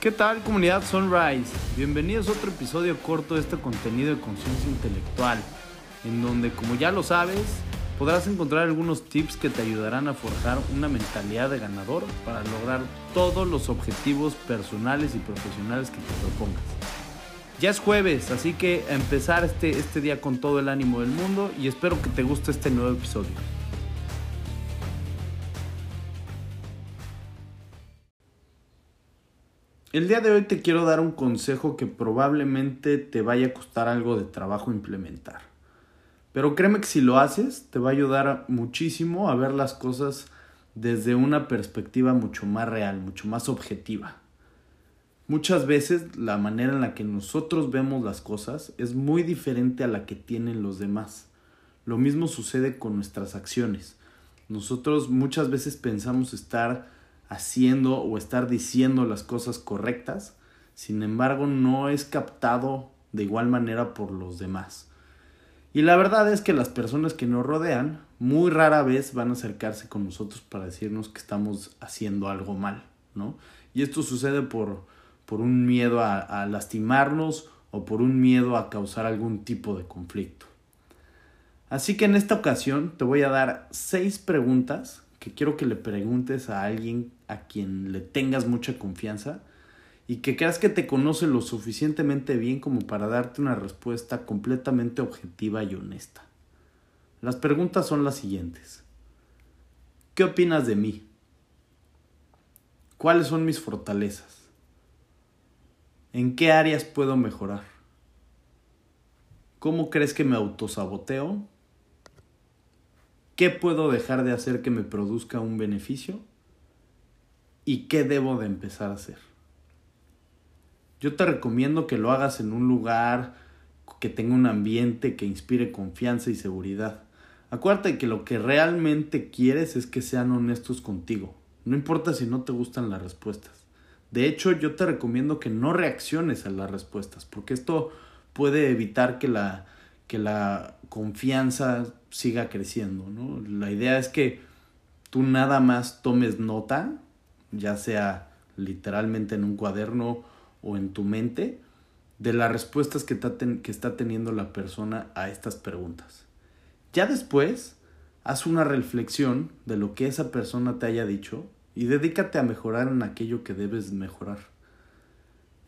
¿Qué tal comunidad Sunrise? Bienvenidos a otro episodio corto de este contenido de conciencia intelectual, en donde como ya lo sabes, podrás encontrar algunos tips que te ayudarán a forjar una mentalidad de ganador para lograr todos los objetivos personales y profesionales que te propongas. Ya es jueves, así que a empezar este, este día con todo el ánimo del mundo y espero que te guste este nuevo episodio. El día de hoy te quiero dar un consejo que probablemente te vaya a costar algo de trabajo implementar. Pero créeme que si lo haces, te va a ayudar muchísimo a ver las cosas desde una perspectiva mucho más real, mucho más objetiva. Muchas veces la manera en la que nosotros vemos las cosas es muy diferente a la que tienen los demás. Lo mismo sucede con nuestras acciones. Nosotros muchas veces pensamos estar haciendo o estar diciendo las cosas correctas, sin embargo no es captado de igual manera por los demás. Y la verdad es que las personas que nos rodean muy rara vez van a acercarse con nosotros para decirnos que estamos haciendo algo mal, ¿no? Y esto sucede por, por un miedo a, a lastimarnos o por un miedo a causar algún tipo de conflicto. Así que en esta ocasión te voy a dar seis preguntas que quiero que le preguntes a alguien a quien le tengas mucha confianza y que creas que te conoce lo suficientemente bien como para darte una respuesta completamente objetiva y honesta. Las preguntas son las siguientes. ¿Qué opinas de mí? ¿Cuáles son mis fortalezas? ¿En qué áreas puedo mejorar? ¿Cómo crees que me autosaboteo? ¿Qué puedo dejar de hacer que me produzca un beneficio? ¿Y qué debo de empezar a hacer? Yo te recomiendo que lo hagas en un lugar que tenga un ambiente que inspire confianza y seguridad. Acuérdate que lo que realmente quieres es que sean honestos contigo. No importa si no te gustan las respuestas. De hecho, yo te recomiendo que no reacciones a las respuestas, porque esto puede evitar que la, que la confianza siga creciendo, ¿no? La idea es que tú nada más tomes nota, ya sea literalmente en un cuaderno o en tu mente, de las respuestas que, que está teniendo la persona a estas preguntas. Ya después, haz una reflexión de lo que esa persona te haya dicho y dedícate a mejorar en aquello que debes mejorar.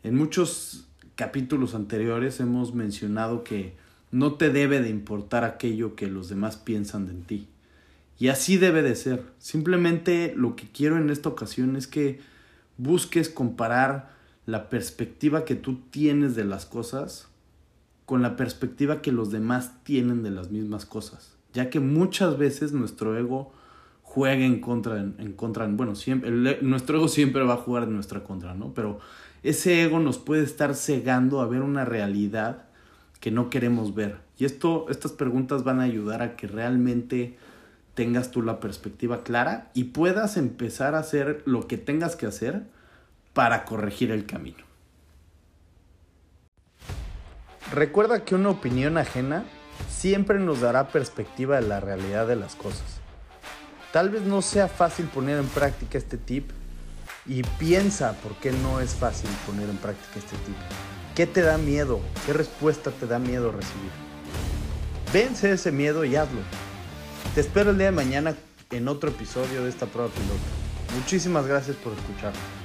En muchos capítulos anteriores hemos mencionado que no te debe de importar aquello que los demás piensan de ti. Y así debe de ser. Simplemente lo que quiero en esta ocasión es que busques comparar la perspectiva que tú tienes de las cosas con la perspectiva que los demás tienen de las mismas cosas. Ya que muchas veces nuestro ego juega en contra, en, contra, bueno, siempre, nuestro ego siempre va a jugar en nuestra contra, ¿no? Pero ese ego nos puede estar cegando a ver una realidad que no queremos ver. Y esto, estas preguntas van a ayudar a que realmente tengas tú la perspectiva clara y puedas empezar a hacer lo que tengas que hacer para corregir el camino. Recuerda que una opinión ajena siempre nos dará perspectiva de la realidad de las cosas. Tal vez no sea fácil poner en práctica este tip y piensa por qué no es fácil poner en práctica este tip. ¿Qué te da miedo? ¿Qué respuesta te da miedo recibir? Vence ese miedo y hazlo. Te espero el día de mañana en otro episodio de esta prueba piloto. Muchísimas gracias por escucharme.